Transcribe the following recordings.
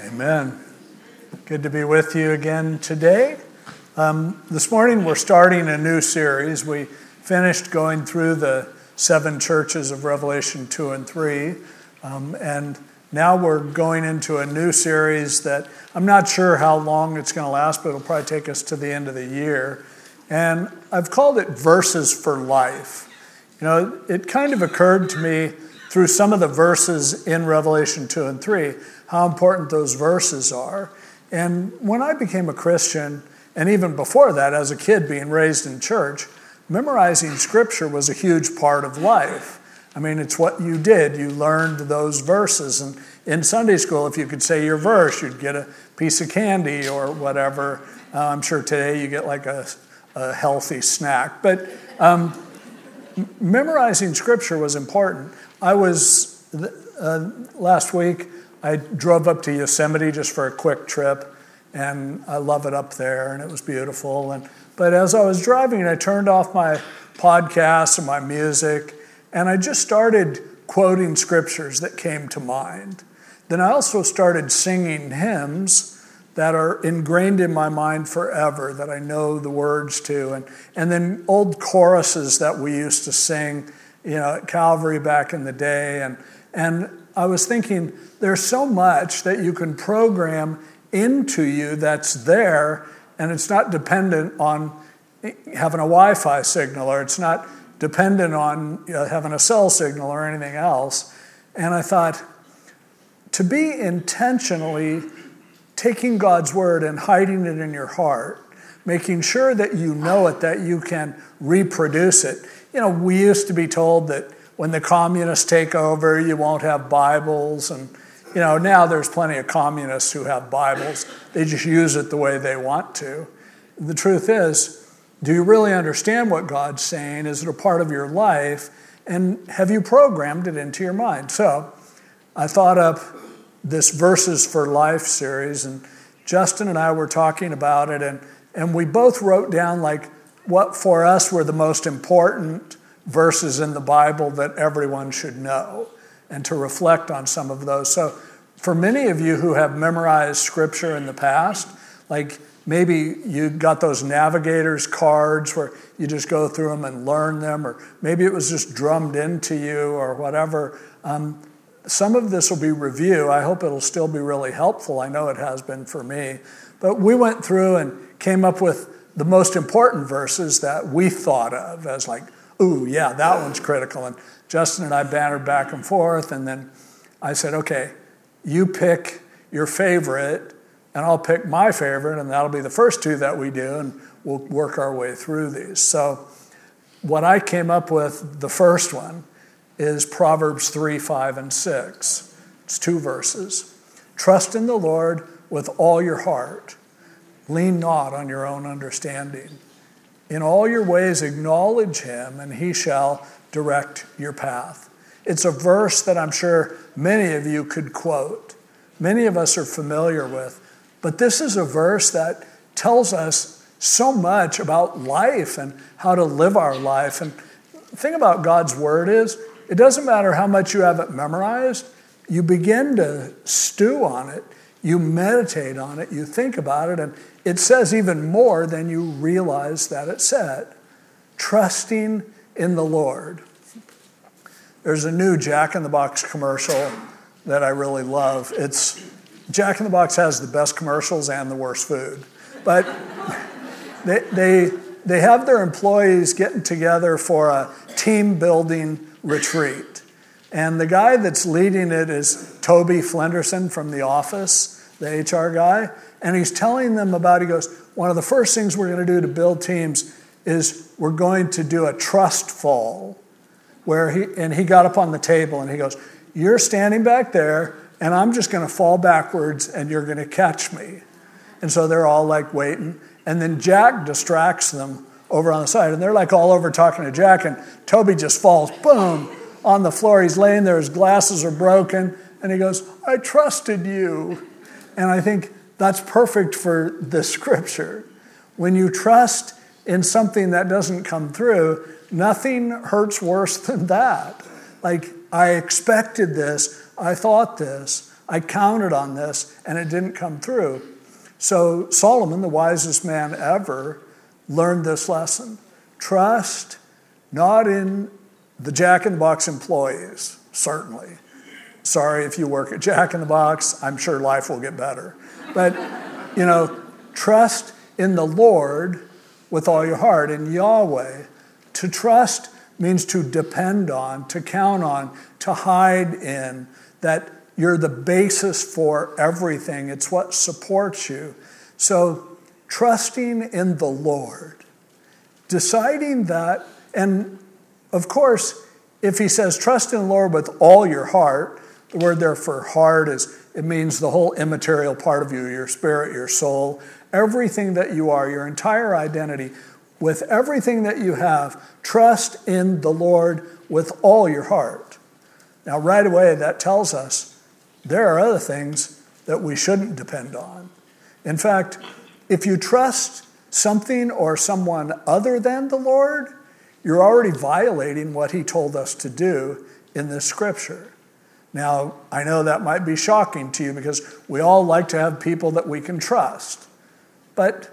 Amen. Good to be with you again today. Um, this morning we're starting a new series. We finished going through the seven churches of Revelation 2 and 3, um, and now we're going into a new series that I'm not sure how long it's going to last, but it'll probably take us to the end of the year. And I've called it Verses for Life. You know, it kind of occurred to me through some of the verses in Revelation 2 and 3 how important those verses are. And when I became a Christian, and even before that, as a kid being raised in church, memorizing scripture was a huge part of life. I mean, it's what you did. You learned those verses. And in Sunday school, if you could say your verse, you'd get a piece of candy or whatever. Uh, I'm sure today you get like a, a healthy snack. But um, memorizing scripture was important. I was, uh, last week, I drove up to Yosemite just for a quick trip, and I love it up there, and it was beautiful. And but as I was driving, I turned off my podcasts and my music, and I just started quoting scriptures that came to mind. Then I also started singing hymns that are ingrained in my mind forever, that I know the words to, and, and then old choruses that we used to sing, you know, at Calvary back in the day. And, and I was thinking, there's so much that you can program into you that's there, and it's not dependent on having a Wi Fi signal, or it's not dependent on you know, having a cell signal or anything else. And I thought, to be intentionally taking God's word and hiding it in your heart, making sure that you know it, that you can reproduce it. You know, we used to be told that when the communists take over, you won't have Bibles. And, you know, now there's plenty of communists who have Bibles. They just use it the way they want to. The truth is, do you really understand what God's saying? Is it a part of your life? And have you programmed it into your mind? So I thought up this Verses for Life series, and Justin and I were talking about it, and, and we both wrote down like what for us were the most important verses in the Bible that everyone should know and to reflect on some of those. So, for many of you who have memorized scripture in the past, like maybe you got those navigators cards where you just go through them and learn them, or maybe it was just drummed into you or whatever. Um, some of this will be review. I hope it'll still be really helpful. I know it has been for me. But we went through and came up with the most important verses that we thought of as like ooh, yeah, that one's critical. And Justin and I bantered back and forth, and then I said, okay, you pick your favorite, and I'll pick my favorite, and that'll be the first two that we do, and we'll work our way through these. So, what I came up with, the first one, is Proverbs 3, 5, and 6. It's two verses. Trust in the Lord with all your heart, lean not on your own understanding. In all your ways, acknowledge him, and he shall direct your path. It's a verse that I'm sure many of you could quote. Many of us are familiar with. But this is a verse that tells us so much about life and how to live our life. And the thing about God's word is, it doesn't matter how much you have it memorized, you begin to stew on it, you meditate on it, you think about it, and it says even more than you realize that it said. Trusting in the Lord. There's a new Jack in the Box commercial that I really love. It's Jack in the Box has the best commercials and the worst food. But they, they, they have their employees getting together for a team building retreat. And the guy that's leading it is Toby Flenderson from The Office, the HR guy. And he's telling them about, he goes, one of the first things we're going to do to build teams is we're going to do a trust fall. Where he, and he got up on the table and he goes, You're standing back there, and I'm just going to fall backwards and you're going to catch me. And so they're all like waiting. And then Jack distracts them over on the side. And they're like all over talking to Jack, and Toby just falls, boom, on the floor. He's laying there, his glasses are broken, and he goes, I trusted you. And I think that's perfect for the scripture. When you trust in something that doesn't come through, nothing hurts worse than that. Like, I expected this, I thought this, I counted on this and it didn't come through. So Solomon, the wisest man ever, learned this lesson. Trust not in the Jack in the Box employees, certainly. Sorry if you work at Jack in the Box, I'm sure life will get better. But, you know, trust in the Lord with all your heart, in Yahweh. To trust means to depend on, to count on, to hide in, that you're the basis for everything. It's what supports you. So, trusting in the Lord, deciding that, and of course, if he says, trust in the Lord with all your heart, the word there for heart is, it means the whole immaterial part of you, your spirit, your soul, everything that you are, your entire identity, with everything that you have, trust in the Lord with all your heart. Now, right away, that tells us there are other things that we shouldn't depend on. In fact, if you trust something or someone other than the Lord, you're already violating what He told us to do in this scripture. Now, I know that might be shocking to you because we all like to have people that we can trust. But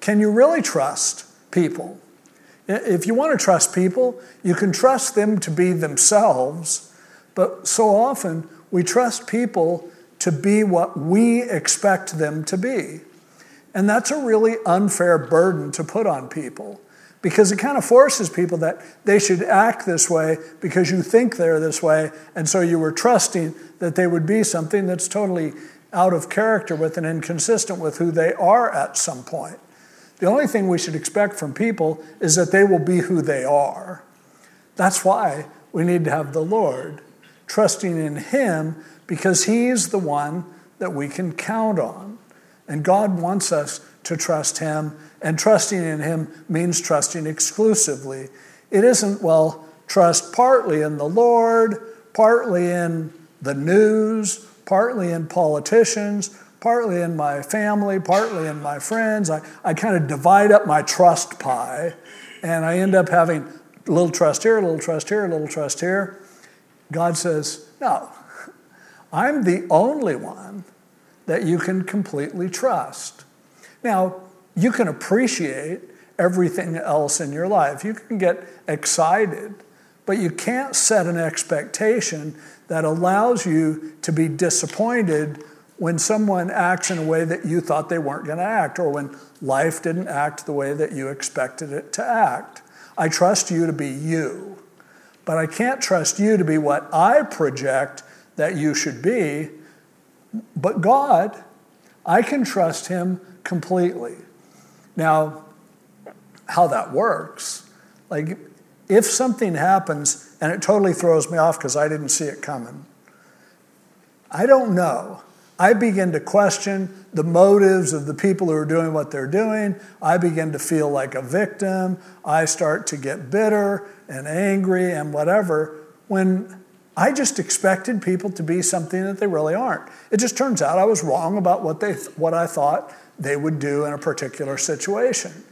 can you really trust people? If you want to trust people, you can trust them to be themselves, but so often we trust people to be what we expect them to be. And that's a really unfair burden to put on people because it kind of forces people that they should act this way because you think they're this way, and so you were trusting that they would be something that's totally out of character with and inconsistent with who they are at some point. The only thing we should expect from people is that they will be who they are. That's why we need to have the Lord, trusting in Him because He's the one that we can count on. And God wants us to trust Him, and trusting in Him means trusting exclusively. It isn't, well, trust partly in the Lord, partly in the news, partly in politicians, partly in my family, partly in my friends. I, I kind of divide up my trust pie, and I end up having a little trust here, a little trust here, a little trust here. God says, No, I'm the only one that you can completely trust. Now, you can appreciate everything else in your life. You can get excited, but you can't set an expectation that allows you to be disappointed when someone acts in a way that you thought they weren't going to act, or when life didn't act the way that you expected it to act. I trust you to be you, but I can't trust you to be what I project that you should be. But God, I can trust Him completely. Now, how that works, like if something happens and it totally throws me off because I didn't see it coming, I don't know. I begin to question the motives of the people who are doing what they're doing. I begin to feel like a victim. I start to get bitter and angry and whatever when I just expected people to be something that they really aren't. It just turns out I was wrong about what, they, what I thought they would do in a particular situation.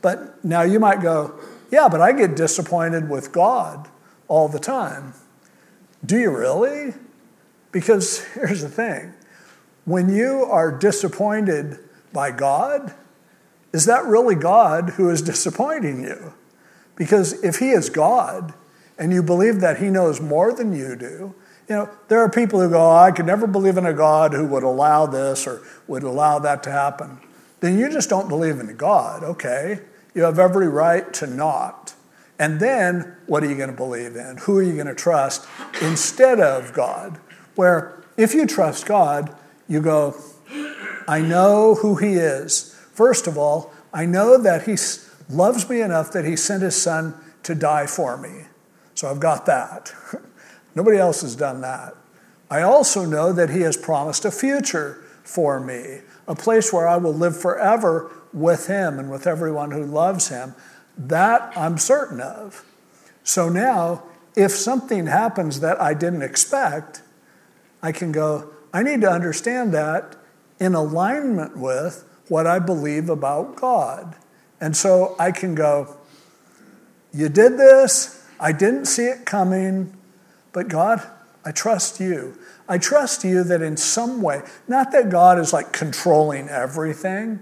But now you might go, yeah, but I get disappointed with God all the time. Do you really? Because here's the thing when you are disappointed by God, is that really God who is disappointing you? Because if He is God and you believe that He knows more than you do, you know, there are people who go, oh, I could never believe in a God who would allow this or would allow that to happen. Then you just don't believe in God, okay? You have every right to not. And then what are you going to believe in? Who are you going to trust instead of God? Where if you trust God, you go, I know who He is. First of all, I know that He loves me enough that He sent His Son to die for me. So I've got that. Nobody else has done that. I also know that He has promised a future for me, a place where I will live forever with Him and with everyone who loves Him. That I'm certain of. So now, if something happens that I didn't expect, I can go, I need to understand that in alignment with what I believe about God. And so I can go, You did this, I didn't see it coming, but God, I trust you. I trust you that in some way, not that God is like controlling everything,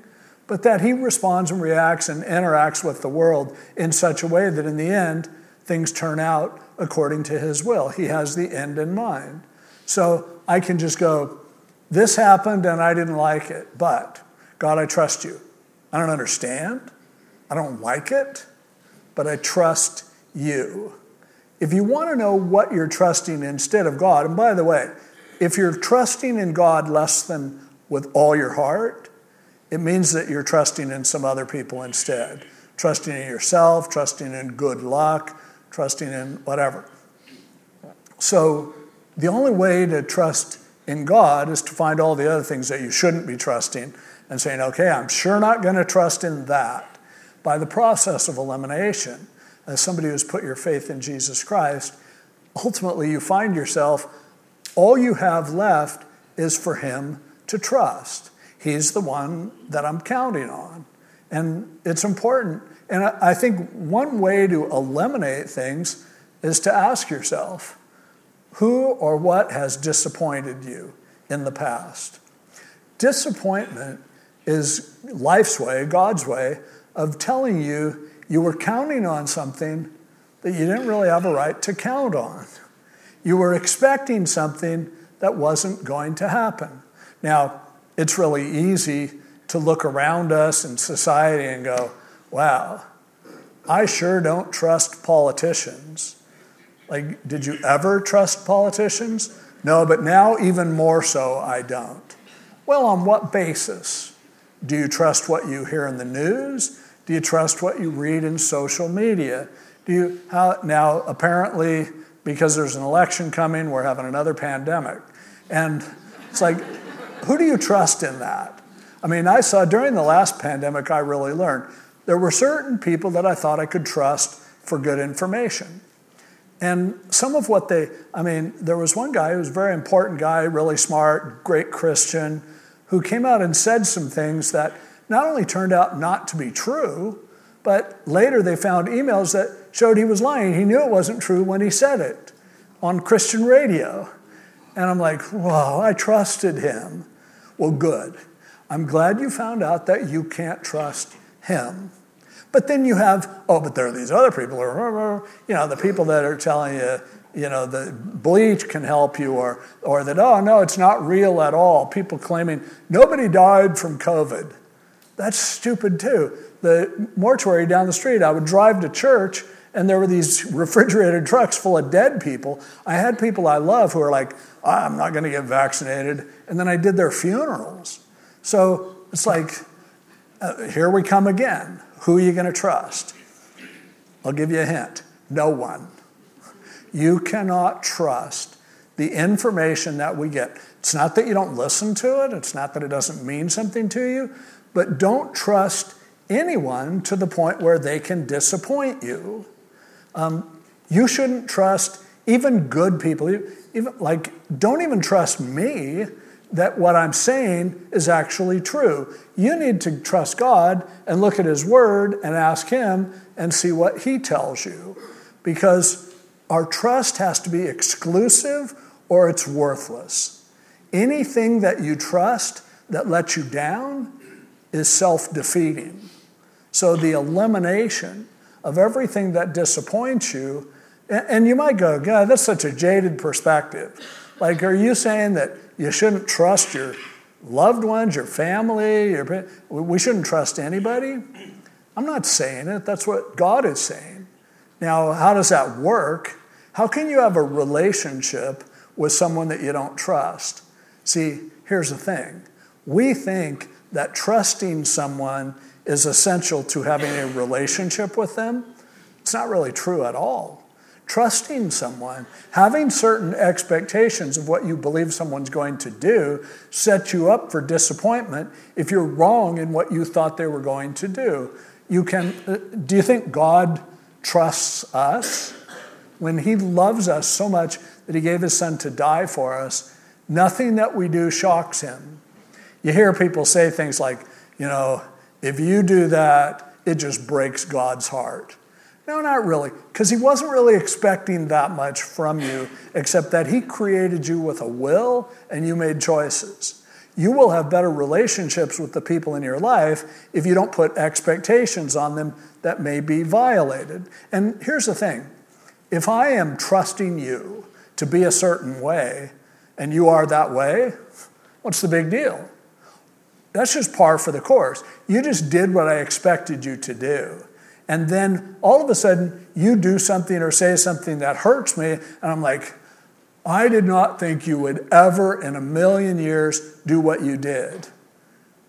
but that He responds and reacts and interacts with the world in such a way that in the end, things turn out according to His will. He has the end in mind. So I can just go, This happened and I didn't like it, but God, I trust you. I don't understand. I don't like it, but I trust you. If you want to know what you're trusting instead of God, and by the way, if you're trusting in God less than with all your heart, it means that you're trusting in some other people instead. Trusting in yourself, trusting in good luck, trusting in whatever. So, the only way to trust in God is to find all the other things that you shouldn't be trusting and saying, okay, I'm sure not going to trust in that. By the process of elimination, as somebody who's put your faith in Jesus Christ, ultimately you find yourself, all you have left is for Him to trust. He's the one that I'm counting on. And it's important. And I think one way to eliminate things is to ask yourself who or what has disappointed you in the past? Disappointment is life's way, God's way, of telling you you were counting on something that you didn't really have a right to count on. You were expecting something that wasn't going to happen. Now, it's really easy to look around us in society and go, wow, I sure don't trust politicians. Like, did you ever trust politicians? No, but now even more so, I don't. Well, on what basis? Do you trust what you hear in the news? Do you trust what you read in social media? Do you how now apparently because there's an election coming, we're having another pandemic. And it's like, who do you trust in that? I mean, I saw during the last pandemic, I really learned there were certain people that I thought I could trust for good information. And some of what they, I mean, there was one guy who was a very important guy, really smart, great Christian, who came out and said some things that not only turned out not to be true, but later they found emails that showed he was lying. He knew it wasn't true when he said it on Christian radio. And I'm like, whoa, I trusted him. Well, good. I'm glad you found out that you can't trust him. But then you have, oh, but there are these other people, or, you know, the people that are telling you, you know, the bleach can help you, or, or that, oh, no, it's not real at all. People claiming nobody died from COVID. That's stupid too. The mortuary down the street, I would drive to church and there were these refrigerated trucks full of dead people. I had people I love who are like, I'm not going to get vaccinated. And then I did their funerals. So it's like, uh, here we come again. Who are you going to trust? I'll give you a hint no one. You cannot trust the information that we get. It's not that you don't listen to it, it's not that it doesn't mean something to you, but don't trust anyone to the point where they can disappoint you. Um, you shouldn't trust even good people, even like don't even trust me that what I'm saying is actually true. You need to trust God and look at His Word and ask Him and see what He tells you. Because our trust has to be exclusive or it's worthless. Anything that you trust that lets you down is self defeating. So the elimination of everything that disappoints you. And you might go, God, that's such a jaded perspective. Like, are you saying that you shouldn't trust your loved ones, your family? Your, we shouldn't trust anybody? I'm not saying it. That's what God is saying. Now, how does that work? How can you have a relationship with someone that you don't trust? See, here's the thing we think that trusting someone is essential to having a relationship with them. It's not really true at all. Trusting someone, having certain expectations of what you believe someone's going to do, sets you up for disappointment if you're wrong in what you thought they were going to do. You can, uh, do you think God trusts us? When He loves us so much that He gave His Son to die for us, nothing that we do shocks Him. You hear people say things like, you know, if you do that, it just breaks God's heart. No, not really, because he wasn't really expecting that much from you, except that he created you with a will and you made choices. You will have better relationships with the people in your life if you don't put expectations on them that may be violated. And here's the thing if I am trusting you to be a certain way and you are that way, what's the big deal? That's just par for the course. You just did what I expected you to do. And then all of a sudden, you do something or say something that hurts me, and I'm like, I did not think you would ever in a million years do what you did.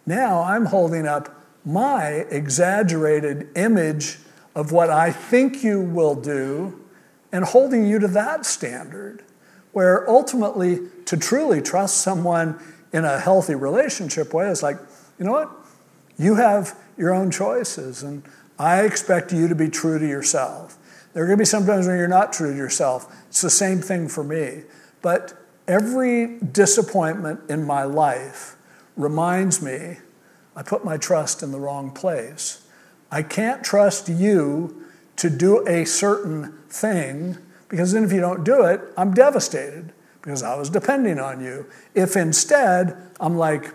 Now I'm holding up my exaggerated image of what I think you will do and holding you to that standard. Where ultimately, to truly trust someone in a healthy relationship way is like, you know what? You have your own choices, and I expect you to be true to yourself. There are going to be some times when you're not true to yourself. It's the same thing for me. But every disappointment in my life reminds me I put my trust in the wrong place. I can't trust you to do a certain thing because then if you don't do it, I'm devastated because I was depending on you. If instead I'm like,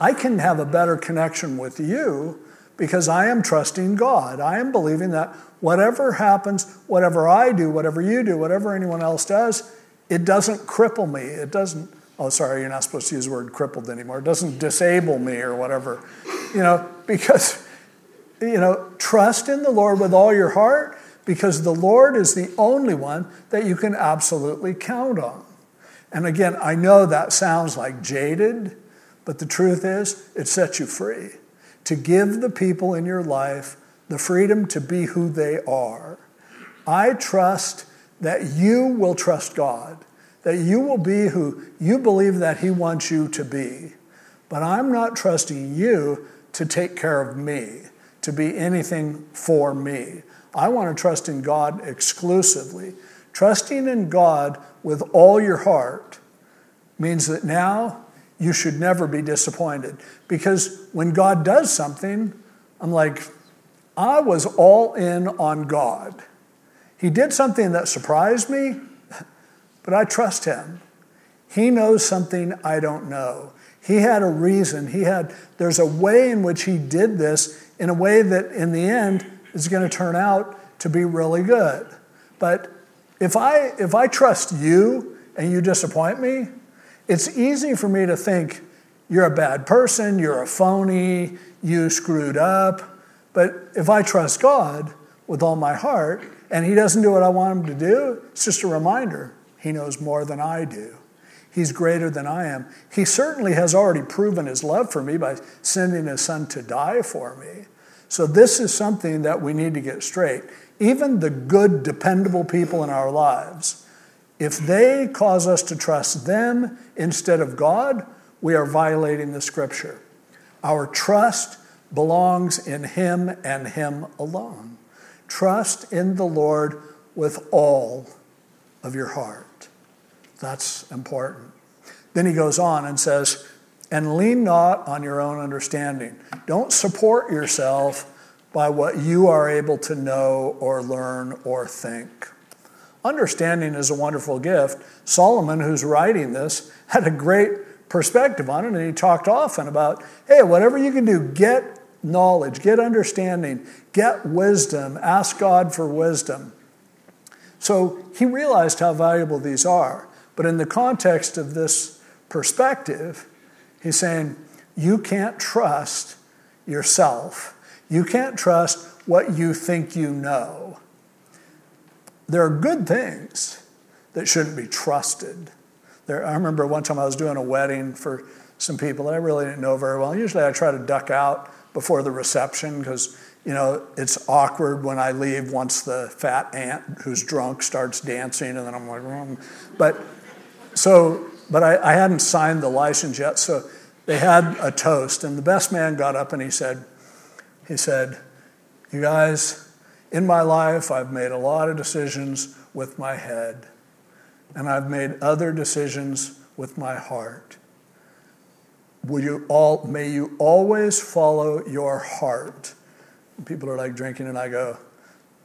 I can have a better connection with you because I am trusting God. I am believing that whatever happens, whatever I do, whatever you do, whatever anyone else does, it doesn't cripple me. It doesn't, oh, sorry, you're not supposed to use the word crippled anymore. It doesn't disable me or whatever, you know, because, you know, trust in the Lord with all your heart because the Lord is the only one that you can absolutely count on. And again, I know that sounds like jaded, but the truth is, it sets you free to give the people in your life the freedom to be who they are. I trust that you will trust God, that you will be who you believe that He wants you to be. But I'm not trusting you to take care of me, to be anything for me. I want to trust in God exclusively. Trusting in God with all your heart means that now you should never be disappointed. Because when God does something, I'm like, I was all in on God. He did something that surprised me, but I trust him. He knows something I don't know. He had a reason. He had there's a way in which he did this in a way that in the end is going to turn out to be really good. But if I if I trust you and you disappoint me, it's easy for me to think you're a bad person, you're a phony, you screwed up. But if I trust God with all my heart and He doesn't do what I want Him to do, it's just a reminder He knows more than I do. He's greater than I am. He certainly has already proven His love for me by sending His Son to die for me. So, this is something that we need to get straight. Even the good, dependable people in our lives, if they cause us to trust them instead of God, we are violating the scripture. Our trust belongs in Him and Him alone. Trust in the Lord with all of your heart. That's important. Then he goes on and says, and lean not on your own understanding. Don't support yourself by what you are able to know or learn or think. Understanding is a wonderful gift. Solomon, who's writing this, had a great perspective on it, and he talked often about hey, whatever you can do, get knowledge, get understanding, get wisdom, ask God for wisdom. So he realized how valuable these are. But in the context of this perspective, he's saying, you can't trust yourself. You can't trust what you think you know there are good things that shouldn't be trusted. There, I remember one time I was doing a wedding for some people that I really didn't know very well. Usually I try to duck out before the reception because you know it's awkward when I leave once the fat aunt who's drunk starts dancing, and then I'm like, mm. but so but I, I hadn't signed the license yet, so they had a toast, and the best man got up and he said, he said, you guys in my life, I've made a lot of decisions with my head, and I've made other decisions with my heart. Will you all, may you always follow your heart. People are like drinking, and I go,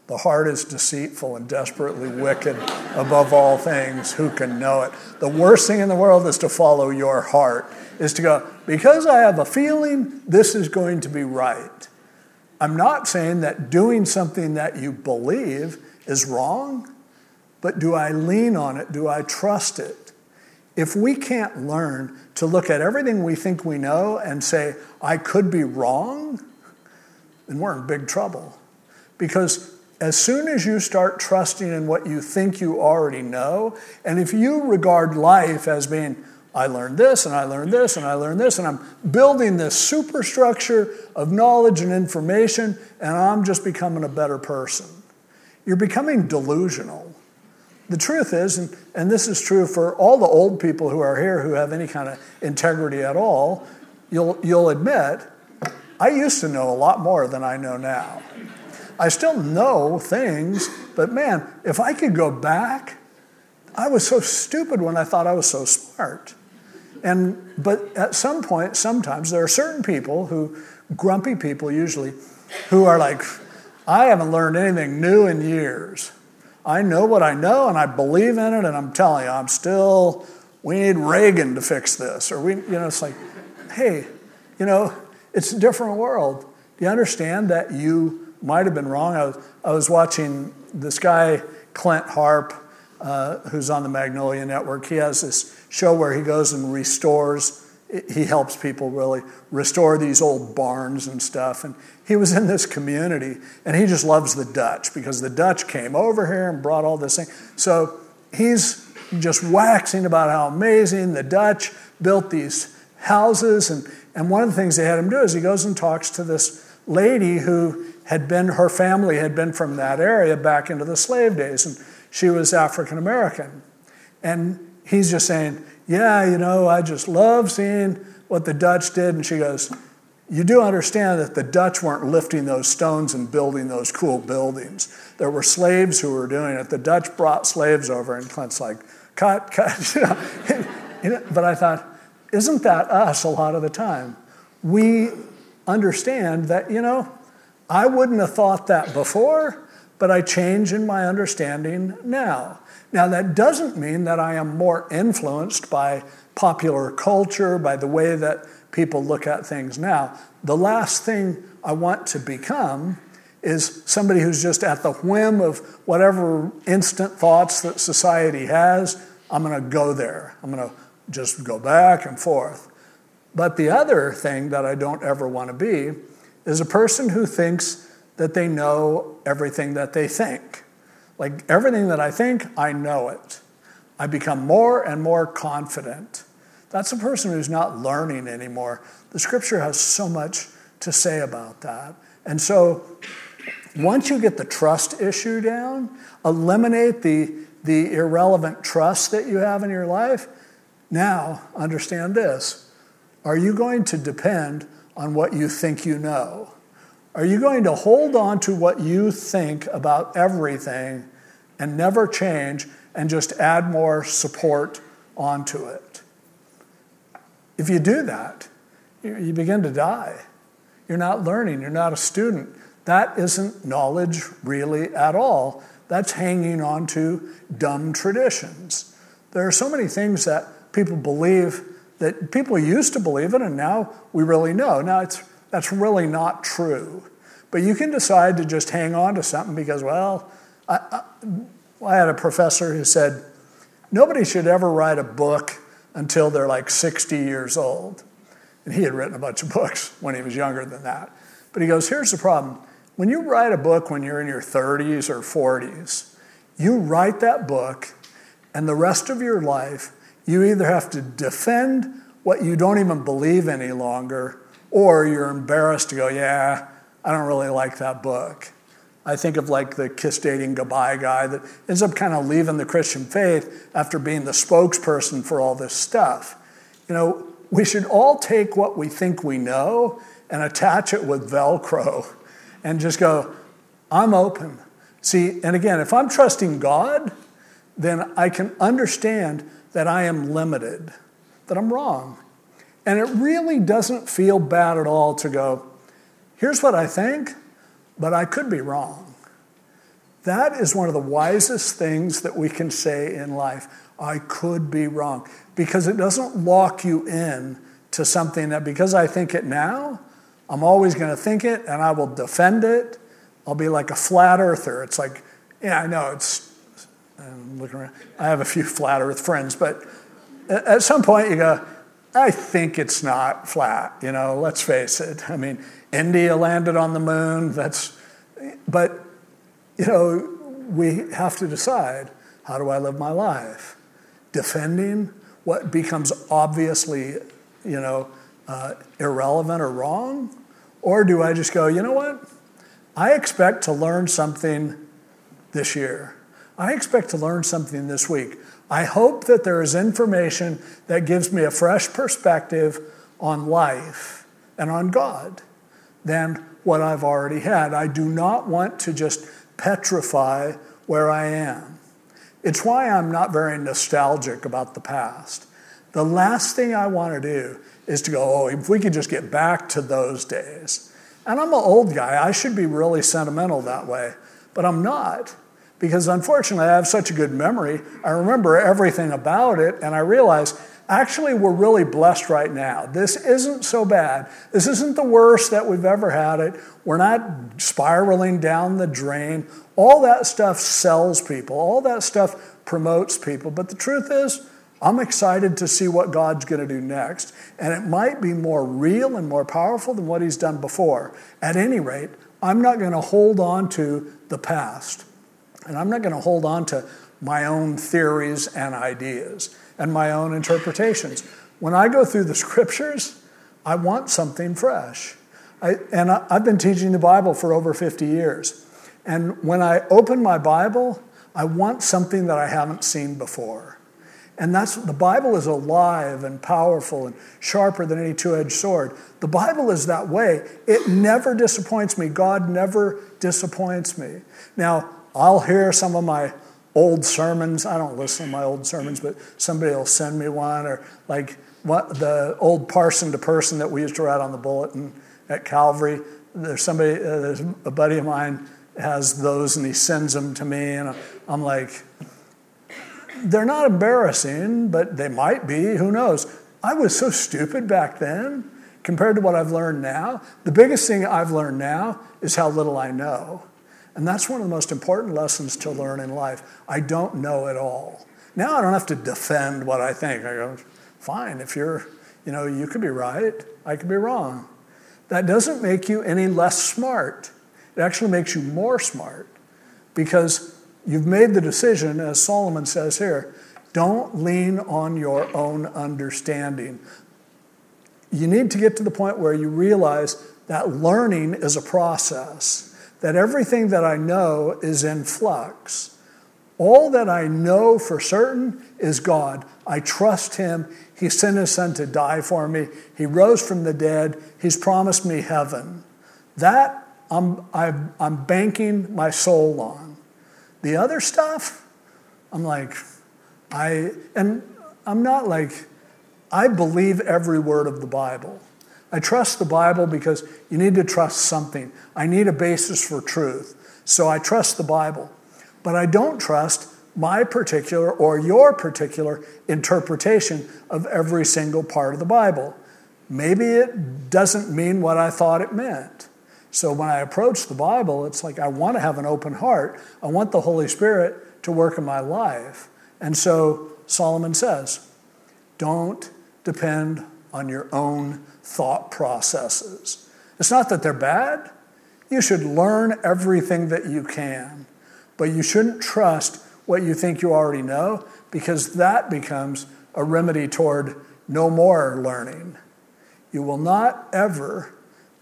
The heart is deceitful and desperately wicked above all things. Who can know it? The worst thing in the world is to follow your heart, is to go, because I have a feeling this is going to be right. I'm not saying that doing something that you believe is wrong, but do I lean on it? Do I trust it? If we can't learn to look at everything we think we know and say, I could be wrong, then we're in big trouble. Because as soon as you start trusting in what you think you already know, and if you regard life as being, I learned this and I learned this and I learned this, and I'm building this superstructure of knowledge and information, and I'm just becoming a better person, you're becoming delusional. The truth is, and, and this is true for all the old people who are here who have any kind of integrity at all, you'll, you'll admit, I used to know a lot more than I know now. I still know things, but man, if I could go back, I was so stupid when I thought I was so smart. And but at some point, sometimes there are certain people who, grumpy people usually, who are like, I haven't learned anything new in years. I know what I know and I believe in it, and I'm telling you, I'm still, we need Reagan to fix this. Or we, you know, it's like, hey, you know, it's a different world. Do you understand that you might have been wrong. I was, I was watching this guy, Clint Harp, uh, who's on the Magnolia Network. He has this show where he goes and restores, he helps people really restore these old barns and stuff. And he was in this community, and he just loves the Dutch because the Dutch came over here and brought all this thing. So he's just waxing about how amazing the Dutch built these houses. And, and one of the things they had him do is he goes and talks to this lady who had been, her family had been from that area back into the slave days, and she was African American. And he's just saying, Yeah, you know, I just love seeing what the Dutch did. And she goes, You do understand that the Dutch weren't lifting those stones and building those cool buildings. There were slaves who were doing it. The Dutch brought slaves over, and Clint's like, Cut, cut. you know, but I thought, Isn't that us a lot of the time? We understand that, you know, I wouldn't have thought that before, but I change in my understanding now. Now, that doesn't mean that I am more influenced by popular culture, by the way that people look at things now. The last thing I want to become is somebody who's just at the whim of whatever instant thoughts that society has. I'm going to go there. I'm going to just go back and forth. But the other thing that I don't ever want to be is a person who thinks that they know everything that they think. Like everything that I think, I know it. I become more and more confident. That's a person who's not learning anymore. The scripture has so much to say about that. And so, once you get the trust issue down, eliminate the, the irrelevant trust that you have in your life, now understand this. Are you going to depend on what you think you know? Are you going to hold on to what you think about everything and never change and just add more support onto it? If you do that, you begin to die. You're not learning, you're not a student. That isn't knowledge really at all. That's hanging on to dumb traditions. There are so many things that people believe that people used to believe it and now we really know. Now, it's, that's really not true. But you can decide to just hang on to something because, well, I, I, I had a professor who said, nobody should ever write a book until they're like 60 years old. And he had written a bunch of books when he was younger than that. But he goes, here's the problem. When you write a book when you're in your 30s or 40s, you write that book, and the rest of your life, you either have to defend what you don't even believe any longer, or you're embarrassed to go, yeah, I don't really like that book. I think of like the kiss dating goodbye guy that ends up kind of leaving the Christian faith after being the spokesperson for all this stuff. You know, we should all take what we think we know and attach it with Velcro and just go, I'm open. See, and again, if I'm trusting God, then I can understand that I am limited, that I'm wrong. And it really doesn't feel bad at all to go, here's what I think, but I could be wrong. That is one of the wisest things that we can say in life. I could be wrong because it doesn't lock you in to something that because I think it now, I'm always going to think it and I will defend it. I'll be like a flat earther. It's like, yeah, I know it's, I'm looking around. I have a few flat earth friends, but at some point you go, I think it's not flat, you know, let's face it. I mean, India landed on the moon, that's, but, you know, we have to decide how do I live my life? Defending what becomes obviously, you know, uh, irrelevant or wrong? Or do I just go, you know what? I expect to learn something this year. I expect to learn something this week. I hope that there is information that gives me a fresh perspective on life and on God than what I've already had. I do not want to just petrify where I am. It's why I'm not very nostalgic about the past. The last thing I want to do is to go, oh, if we could just get back to those days. And I'm an old guy, I should be really sentimental that way, but I'm not. Because unfortunately, I have such a good memory. I remember everything about it, and I realize actually we're really blessed right now. This isn't so bad. This isn't the worst that we've ever had it. We're not spiraling down the drain. All that stuff sells people, all that stuff promotes people. But the truth is, I'm excited to see what God's going to do next. And it might be more real and more powerful than what He's done before. At any rate, I'm not going to hold on to the past. And I'm not going to hold on to my own theories and ideas and my own interpretations. When I go through the scriptures, I want something fresh. I, and I, I've been teaching the Bible for over 50 years. And when I open my Bible, I want something that I haven't seen before. And that's the Bible is alive and powerful and sharper than any two edged sword. The Bible is that way. It never disappoints me. God never disappoints me. Now, I'll hear some of my old sermons. I don't listen to my old sermons, but somebody will send me one, or like what, the old parson to person that we used to write on the bulletin at Calvary. There's somebody, uh, there's a buddy of mine has those, and he sends them to me, and I'm like, they're not embarrassing, but they might be. Who knows? I was so stupid back then compared to what I've learned now. The biggest thing I've learned now is how little I know. And that's one of the most important lessons to learn in life. I don't know it all. Now I don't have to defend what I think. I go, fine, if you're, you know, you could be right, I could be wrong. That doesn't make you any less smart. It actually makes you more smart because you've made the decision, as Solomon says here, don't lean on your own understanding. You need to get to the point where you realize that learning is a process that everything that I know is in flux. All that I know for certain is God. I trust Him. He sent His Son to die for me. He rose from the dead. He's promised me heaven. That I'm, I'm, I'm banking my soul on. The other stuff, I'm like, I, and I'm not like, I believe every word of the Bible. I trust the Bible because you need to trust something. I need a basis for truth. So I trust the Bible. But I don't trust my particular or your particular interpretation of every single part of the Bible. Maybe it doesn't mean what I thought it meant. So when I approach the Bible, it's like I want to have an open heart. I want the Holy Spirit to work in my life. And so Solomon says, don't depend on your own thought processes. It's not that they're bad. You should learn everything that you can, but you shouldn't trust what you think you already know because that becomes a remedy toward no more learning. You will not ever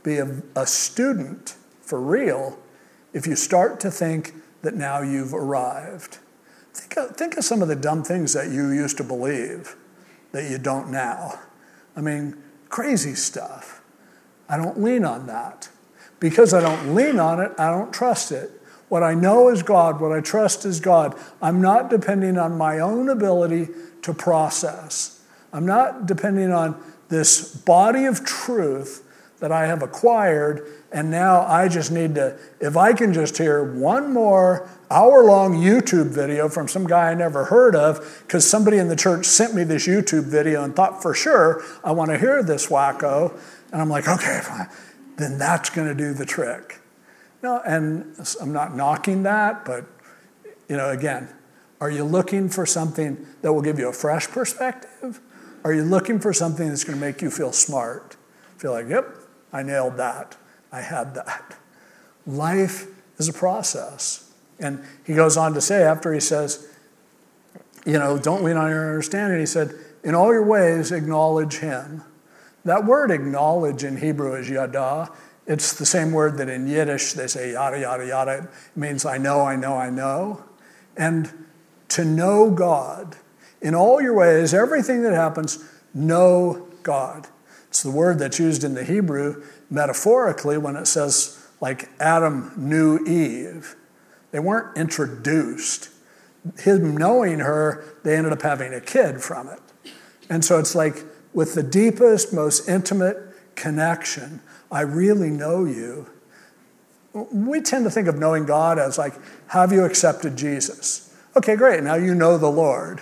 be a, a student for real if you start to think that now you've arrived. Think of, think of some of the dumb things that you used to believe that you don't now. I mean, crazy stuff. I don't lean on that. Because I don't lean on it, I don't trust it. What I know is God, what I trust is God. I'm not depending on my own ability to process. I'm not depending on this body of truth that I have acquired, and now I just need to, if I can just hear one more hour long YouTube video from some guy I never heard of, because somebody in the church sent me this YouTube video and thought for sure I want to hear this wacko, and I'm like, okay, fine. then that's going to do the trick. No, and I'm not knocking that, but you know, again, are you looking for something that will give you a fresh perspective? Are you looking for something that's going to make you feel smart? Feel like, yep, I nailed that. I had that. Life is a process. And he goes on to say, after he says, you know, don't lean on your understanding, he said, in all your ways, acknowledge him. That word acknowledge in Hebrew is yada. It's the same word that in Yiddish they say yada, yada, yada. It means I know, I know, I know. And to know God in all your ways, everything that happens, know God. It's the word that's used in the Hebrew metaphorically when it says, like Adam knew Eve. They weren't introduced. Him knowing her, they ended up having a kid from it. And so it's like with the deepest, most intimate connection, I really know you. We tend to think of knowing God as like, have you accepted Jesus? Okay, great, now you know the Lord.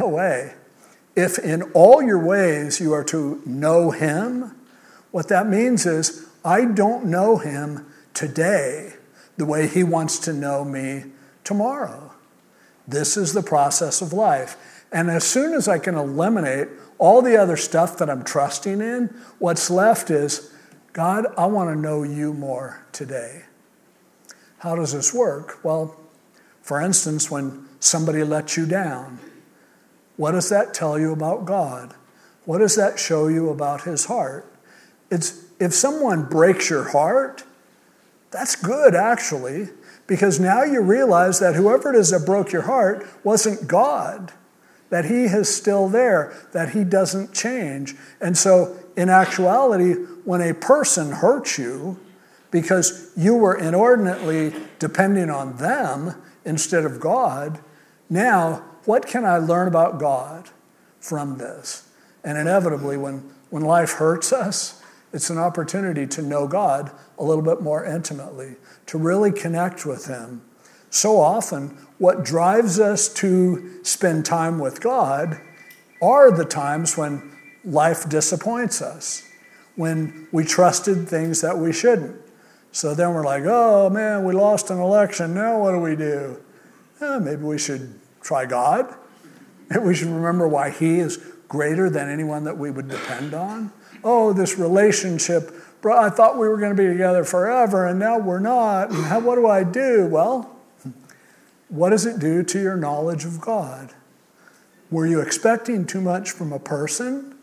No way. If in all your ways you are to know Him, what that means is, I don't know Him today the way He wants to know me tomorrow. This is the process of life. And as soon as I can eliminate all the other stuff that I'm trusting in, what's left is, God, I want to know you more today. How does this work? Well, for instance, when somebody lets you down, what does that tell you about God? What does that show you about His heart? It's, if someone breaks your heart, that's good actually, because now you realize that whoever it is that broke your heart wasn't God, that He is still there, that He doesn't change. And so, in actuality, when a person hurts you because you were inordinately depending on them instead of God, now what can I learn about God from this? And inevitably, when, when life hurts us, it's an opportunity to know God a little bit more intimately, to really connect with Him. So often, what drives us to spend time with God are the times when life disappoints us, when we trusted things that we shouldn't. So then we're like, oh man, we lost an election. Now what do we do? Eh, maybe we should try God. And we should remember why He is greater than anyone that we would depend on. Oh, this relationship, bro, I thought we were going to be together forever and now we're not. And how, what do I do? Well, what does it do to your knowledge of God? Were you expecting too much from a person?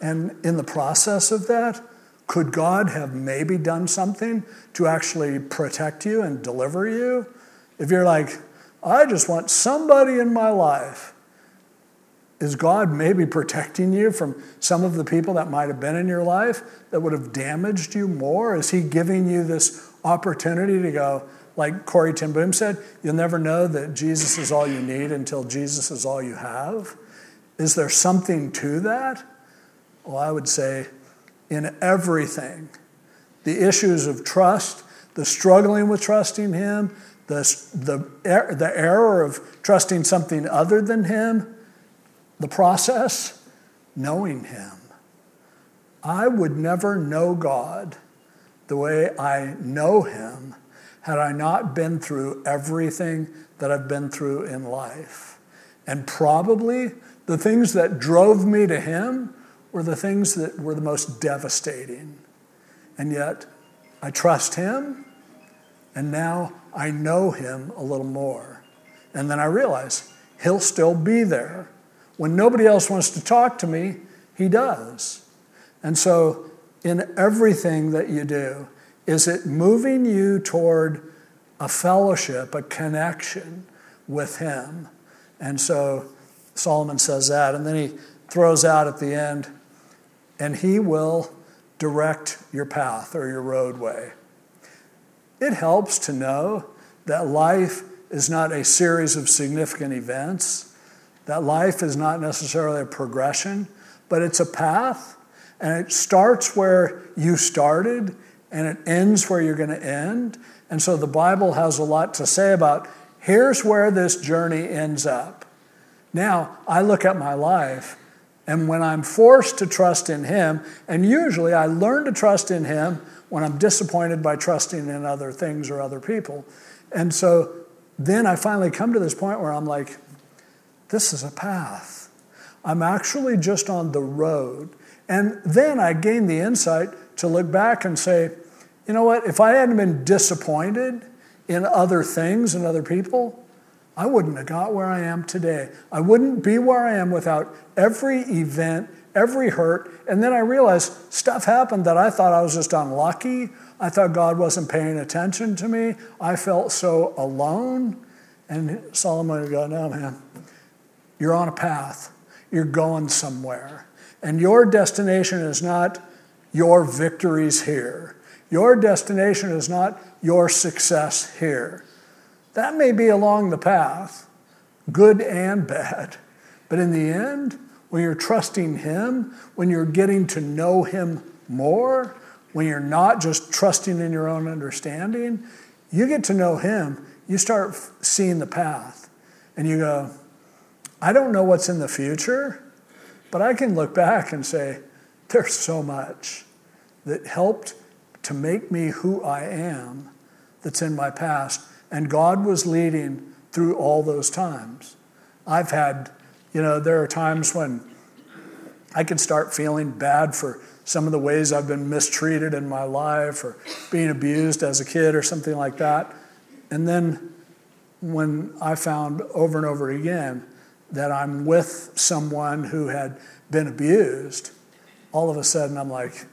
And in the process of that, could God have maybe done something to actually protect you and deliver you? If you're like, I just want somebody in my life. Is God maybe protecting you from some of the people that might have been in your life that would have damaged you more? Is He giving you this opportunity to go, like Corrie ten Boom said, you'll never know that Jesus is all you need until Jesus is all you have? Is there something to that? Well, I would say in everything, the issues of trust, the struggling with trusting Him, the, the, er, the error of trusting something other than Him, the process, knowing Him. I would never know God the way I know Him had I not been through everything that I've been through in life. And probably the things that drove me to Him were the things that were the most devastating. And yet, I trust Him, and now I know him a little more. And then I realize he'll still be there. When nobody else wants to talk to me, he does. And so, in everything that you do, is it moving you toward a fellowship, a connection with him? And so, Solomon says that. And then he throws out at the end, and he will direct your path or your roadway. It helps to know that life is not a series of significant events, that life is not necessarily a progression, but it's a path. And it starts where you started and it ends where you're going to end. And so the Bible has a lot to say about here's where this journey ends up. Now, I look at my life, and when I'm forced to trust in Him, and usually I learn to trust in Him when I'm disappointed by trusting in other things or other people. And so then I finally come to this point where I'm like, this is a path. I'm actually just on the road. And then I gain the insight to look back and say, you know what? If I hadn't been disappointed in other things and other people, I wouldn't have got where I am today. I wouldn't be where I am without every event, every hurt. And then I realized stuff happened that I thought I was just unlucky. I thought God wasn't paying attention to me. I felt so alone. And Solomon would go, No, man, you're on a path, you're going somewhere. And your destination is not your victories here. Your destination is not your success here. That may be along the path, good and bad. But in the end, when you're trusting Him, when you're getting to know Him more, when you're not just trusting in your own understanding, you get to know Him, you start seeing the path. And you go, I don't know what's in the future, but I can look back and say, there's so much that helped to make me who I am that's in my past. And God was leading through all those times. I've had, you know, there are times when I can start feeling bad for some of the ways I've been mistreated in my life or being abused as a kid or something like that. And then when I found over and over again that I'm with someone who had been abused, all of a sudden I'm like,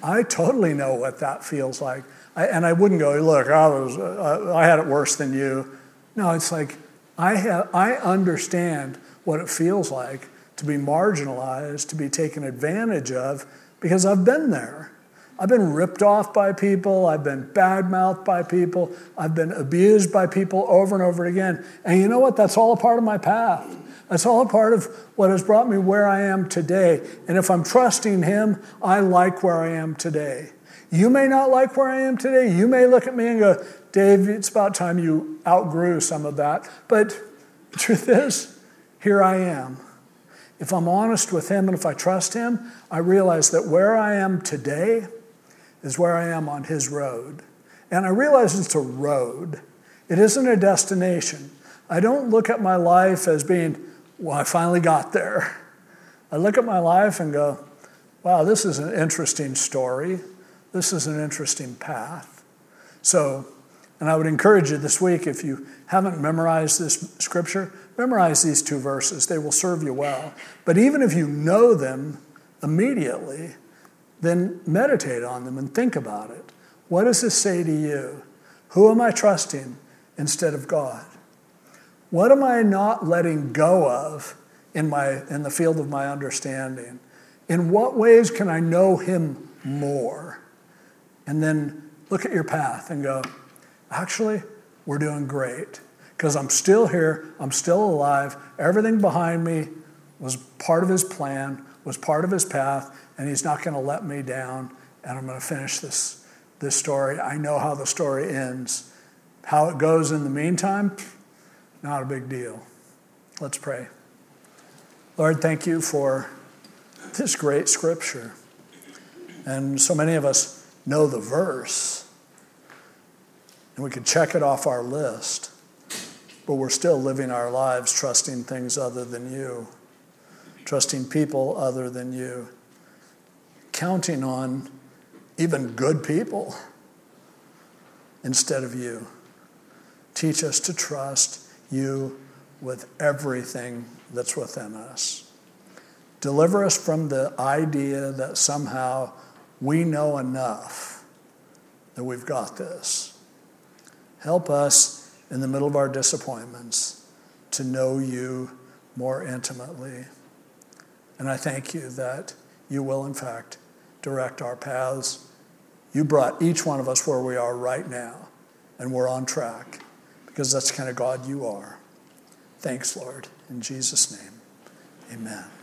I totally know what that feels like. I, and I wouldn't go, look, I, was, uh, I had it worse than you. No, it's like I, have, I understand what it feels like to be marginalized, to be taken advantage of, because I've been there. I've been ripped off by people. I've been badmouthed by people. I've been abused by people over and over again. And you know what? That's all a part of my path. That's all a part of what has brought me where I am today. And if I'm trusting Him, I like where I am today. You may not like where I am today. You may look at me and go, Dave, it's about time you outgrew some of that. But the truth is, here I am. If I'm honest with Him and if I trust Him, I realize that where I am today is where I am on His road. And I realize it's a road, it isn't a destination. I don't look at my life as being well, I finally got there. I look at my life and go, wow, this is an interesting story. This is an interesting path. So, and I would encourage you this week, if you haven't memorized this scripture, memorize these two verses. They will serve you well. But even if you know them immediately, then meditate on them and think about it. What does this say to you? Who am I trusting instead of God? What am I not letting go of in, my, in the field of my understanding? In what ways can I know Him more? And then look at your path and go, actually, we're doing great because I'm still here, I'm still alive. Everything behind me was part of His plan, was part of His path, and He's not going to let me down. And I'm going to finish this, this story. I know how the story ends. How it goes in the meantime, not a big deal. Let's pray. Lord, thank you for this great scripture. And so many of us know the verse, and we could check it off our list, but we're still living our lives trusting things other than you, trusting people other than you, counting on even good people instead of you. Teach us to trust you with everything that's within us. Deliver us from the idea that somehow we know enough that we've got this. Help us in the middle of our disappointments to know you more intimately. And I thank you that you will, in fact, direct our paths. You brought each one of us where we are right now, and we're on track because that's the kind of God you are. Thanks, Lord. In Jesus' name, amen.